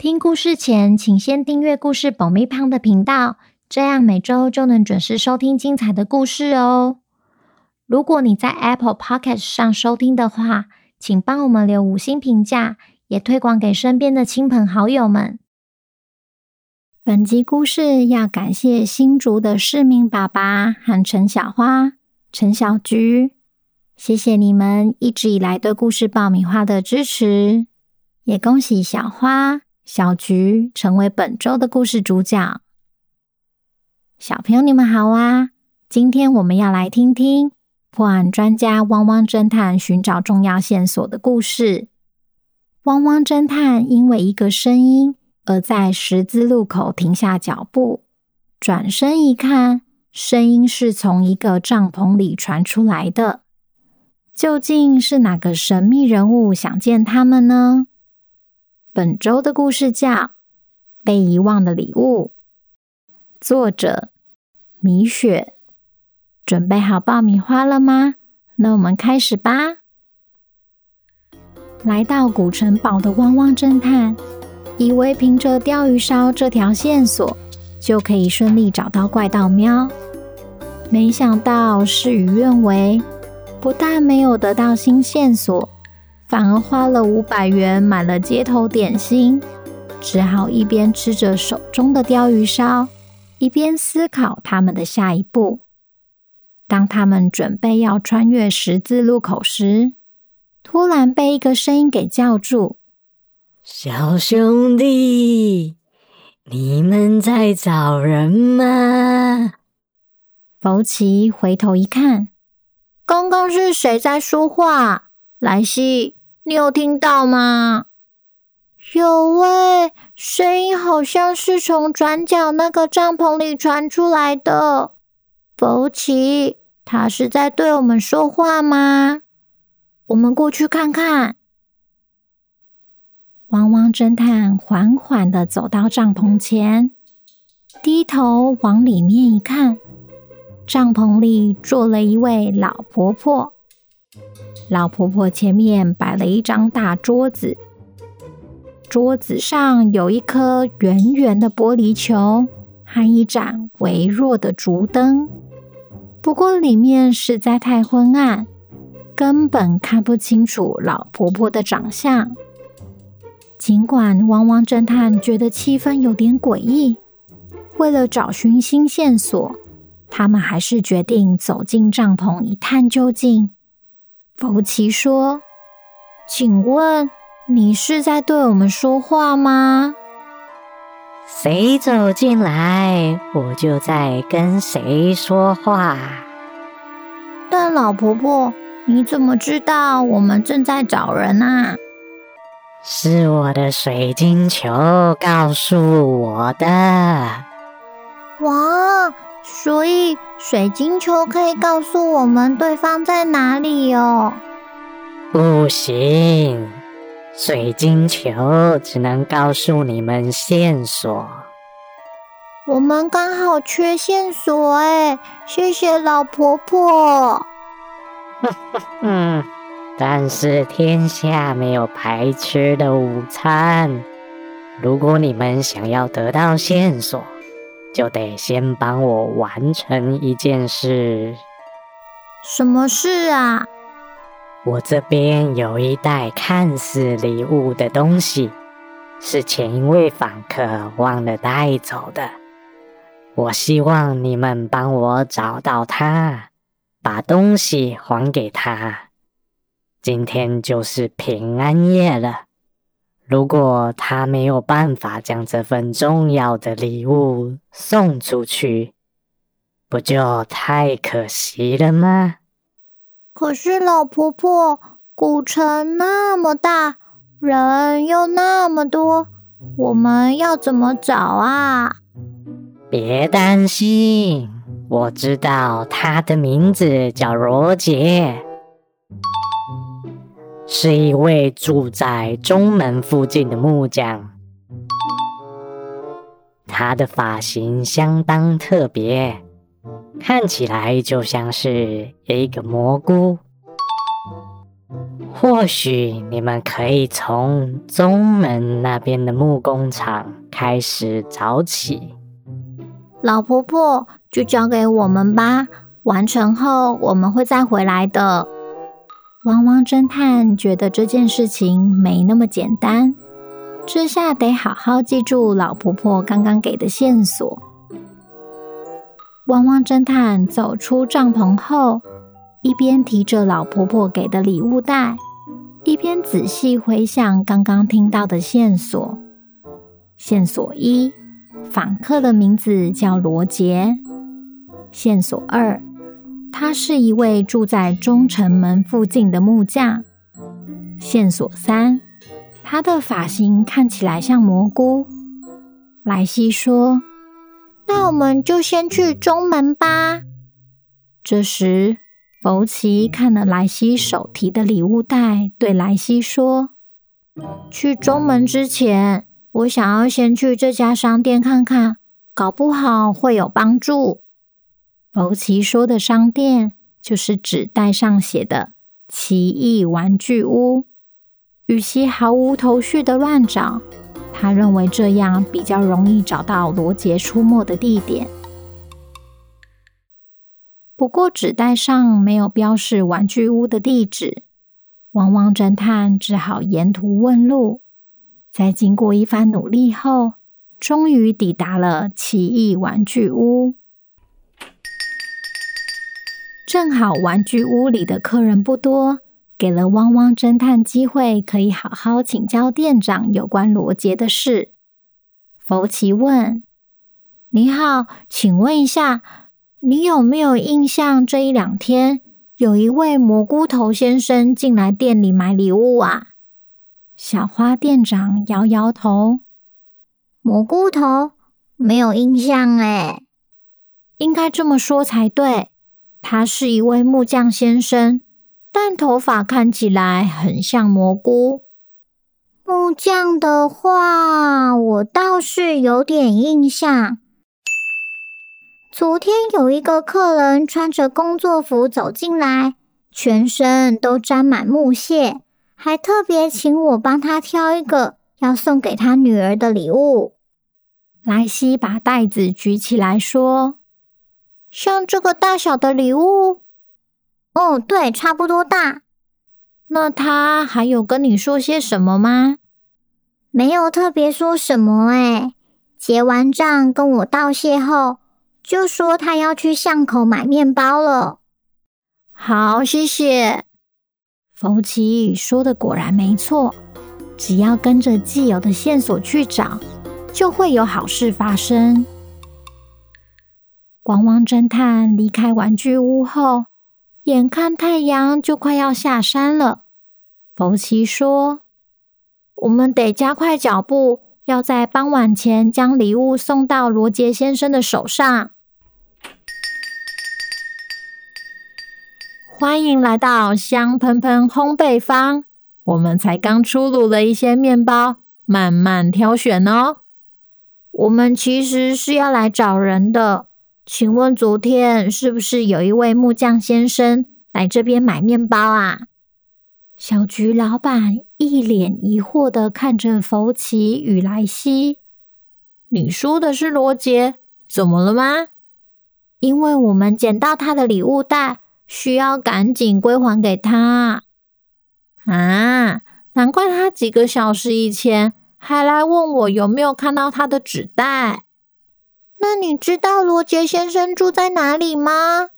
听故事前，请先订阅故事爆米胖的频道，这样每周就能准时收听精彩的故事哦。如果你在 Apple Podcast 上收听的话，请帮我们留五星评价，也推广给身边的亲朋好友们。本集故事要感谢新竹的市民爸爸和陈小花、陈小菊，谢谢你们一直以来对故事爆米花的支持，也恭喜小花。小菊成为本周的故事主角。小朋友，你们好啊！今天我们要来听听破案专家汪汪侦探寻找重要线索的故事。汪汪侦探因为一个声音而在十字路口停下脚步，转身一看，声音是从一个帐篷里传出来的。究竟是哪个神秘人物想见他们呢？本周的故事叫《被遗忘的礼物》，作者米雪。准备好爆米花了吗？那我们开始吧。来到古城堡的汪汪侦探，以为凭着钓鱼烧这条线索就可以顺利找到怪盗喵，没想到事与愿违，不但没有得到新线索。反而花了五百元买了街头点心，只好一边吃着手中的鲷鱼烧，一边思考他们的下一步。当他们准备要穿越十字路口时，突然被一个声音给叫住：“小兄弟，你们在找人吗？”福奇回头一看，刚刚是谁在说话？莱西。你有听到吗？有喂，声音好像是从转角那个帐篷里传出来的。福奇，他是在对我们说话吗？我们过去看看。汪汪侦探缓缓地走到帐篷前，低头往里面一看，帐篷里坐了一位老婆婆。老婆婆前面摆了一张大桌子，桌子上有一颗圆圆的玻璃球和一盏微弱的烛灯。不过里面实在太昏暗，根本看不清楚老婆婆的长相。尽管汪汪侦探觉得气氛有点诡异，为了找寻新线索，他们还是决定走进帐篷一探究竟。福奇说：“请问你是在对我们说话吗？谁走进来，我就在跟谁说话。但老婆婆，你怎么知道我们正在找人啊？是我的水晶球告诉我的。哇！”所以，水晶球可以告诉我们对方在哪里哦？不行，水晶球只能告诉你们线索。我们刚好缺线索哎，谢谢老婆婆。哼哼哼，但是天下没有白吃的午餐。如果你们想要得到线索，就得先帮我完成一件事。什么事啊？我这边有一袋看似礼物的东西，是前一位访客忘了带走的。我希望你们帮我找到他，把东西还给他。今天就是平安夜了。如果他没有办法将这份重要的礼物送出去，不就太可惜了吗？可是老婆婆，古城那么大，人又那么多，我们要怎么找啊？别担心，我知道他的名字叫罗杰，是一位住在中门附近的木匠。他的发型相当特别，看起来就像是一个蘑菇。或许你们可以从中门那边的木工厂开始找起。老婆婆，就交给我们吧，完成后我们会再回来的。汪汪侦探觉得这件事情没那么简单。这下得好好记住老婆婆刚刚给的线索。汪汪侦探走出帐篷后，一边提着老婆婆给的礼物袋，一边仔细回想刚刚听到的线索。线索一：访客的名字叫罗杰。线索二：他是一位住在中城门附近的木匠。线索三。他的发型看起来像蘑菇。莱西说：“那我们就先去中门吧。”这时，福奇看了莱西手提的礼物袋，对莱西说：“去中门之前，我想要先去这家商店看看，搞不好会有帮助。”福奇说的商店就是纸袋上写的“奇异玩具屋”。与其毫无头绪的乱找，他认为这样比较容易找到罗杰出没的地点。不过纸袋上没有标示玩具屋的地址，汪汪侦探只好沿途问路。在经过一番努力后，终于抵达了奇异玩具屋。正好玩具屋里的客人不多。给了汪汪侦探机会，可以好好请教店长有关罗杰的事。福奇问：“你好，请问一下，你有没有印象这一两天有一位蘑菇头先生进来店里买礼物啊？”小花店长摇摇头：“蘑菇头没有印象哎，应该这么说才对。他是一位木匠先生。”但头发看起来很像蘑菇。木匠的话，我倒是有点印象。昨天有一个客人穿着工作服走进来，全身都沾满木屑，还特别请我帮他挑一个要送给他女儿的礼物。莱西把袋子举起来说：“像这个大小的礼物。”哦，对，差不多大。那他还有跟你说些什么吗？没有特别说什么哎。结完账跟我道谢后，就说他要去巷口买面包了。好，谢谢。福奇说的果然没错，只要跟着既有的线索去找，就会有好事发生。汪汪侦探离开玩具屋后。眼看太阳就快要下山了，福奇说：“我们得加快脚步，要在傍晚前将礼物送到罗杰先生的手上。”欢迎来到香喷喷烘焙坊，我们才刚出炉了一些面包，慢慢挑选哦。我们其实是要来找人的。请问昨天是不是有一位木匠先生来这边买面包啊？小菊老板一脸疑惑的看着福奇与莱西。你说的是罗杰，怎么了吗？因为我们捡到他的礼物袋，需要赶紧归还给他。啊，难怪他几个小时以前还来问我有没有看到他的纸袋。那你知道罗杰先生住在哪里吗？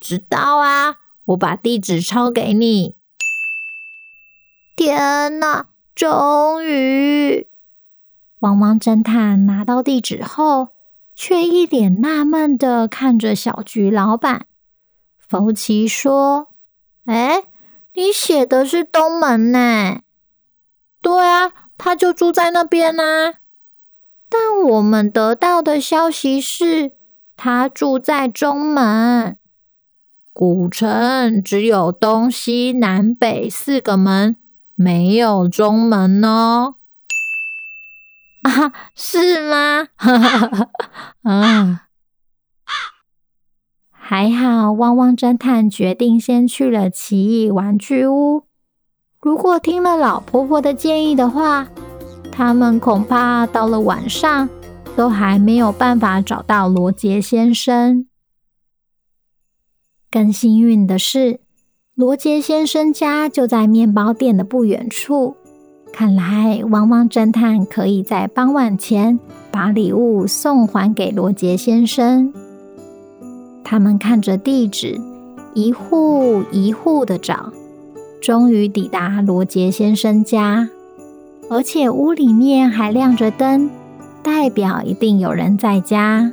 知道啊，我把地址抄给你。天哪，终于！汪汪侦探拿到地址后，却一脸纳闷的看着小菊老板。福奇说：“哎，你写的是东门呢？对啊，他就住在那边啊。”但我们得到的消息是，他住在中门。古城只有东西南北四个门，没有中门哦。啊，是吗？啊，还好，汪汪侦探决定先去了奇异玩具屋。如果听了老婆婆的建议的话，他们恐怕到了晚上都还没有办法找到罗杰先生。更幸运的是，罗杰先生家就在面包店的不远处。看来，汪汪侦探可以在傍晚前把礼物送还给罗杰先生。他们看着地址，一户一户的找，终于抵达罗杰先生家。而且屋里面还亮着灯，代表一定有人在家。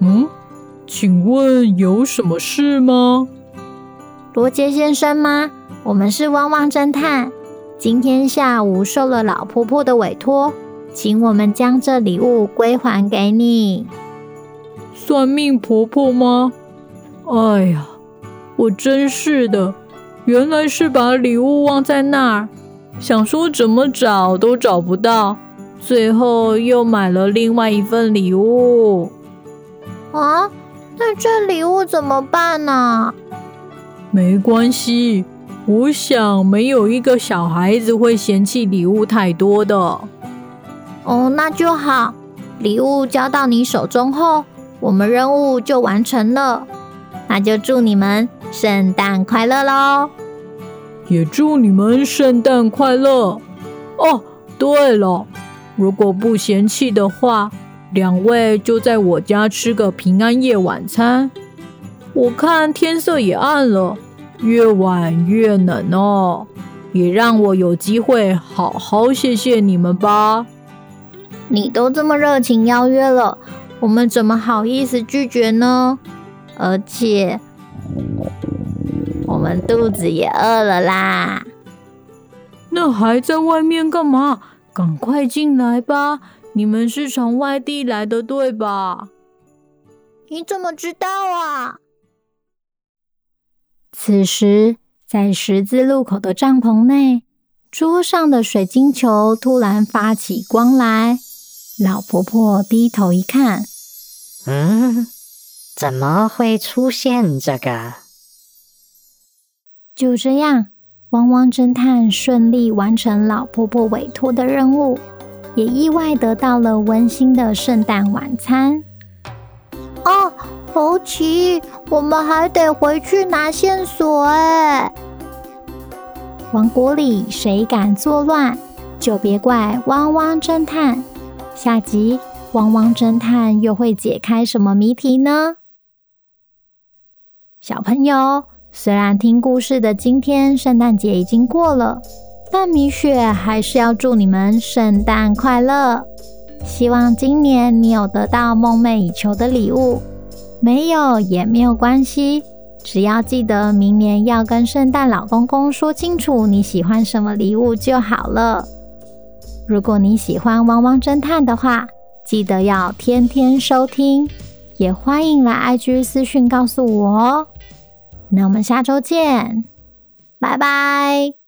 嗯，请问有什么事吗？罗杰先生吗？我们是汪汪侦探，今天下午受了老婆婆的委托，请我们将这礼物归还给你。算命婆婆吗？哎呀，我真是的，原来是把礼物忘在那儿，想说怎么找都找不到，最后又买了另外一份礼物。啊，那这礼物怎么办呢？没关系。我想没有一个小孩子会嫌弃礼物太多的。哦，那就好。礼物交到你手中后，我们任务就完成了。那就祝你们圣诞快乐喽！也祝你们圣诞快乐。哦，对了，如果不嫌弃的话，两位就在我家吃个平安夜晚餐。我看天色也暗了。越晚越冷哦，也让我有机会好好谢谢你们吧。你都这么热情邀约了，我们怎么好意思拒绝呢？而且我们肚子也饿了啦。那还在外面干嘛？赶快进来吧！你们是从外地来的，对吧？你怎么知道啊？此时，在十字路口的帐篷内，桌上的水晶球突然发起光来。老婆婆低头一看，嗯，怎么会出现这个？就这样，汪汪侦探顺利完成老婆婆委托的任务，也意外得到了温馨的圣诞晚餐。哦。福奇，我们还得回去拿线索哎！王国里谁敢作乱，就别怪汪汪侦探。下集汪汪侦探又会解开什么谜题呢？小朋友，虽然听故事的今天圣诞节已经过了，但米雪还是要祝你们圣诞快乐。希望今年你有得到梦寐以求的礼物。没有也没有关系，只要记得明年要跟圣诞老公公说清楚你喜欢什么礼物就好了。如果你喜欢汪汪侦探的话，记得要天天收听，也欢迎来 IG 私讯告诉我哦。那我们下周见，拜拜。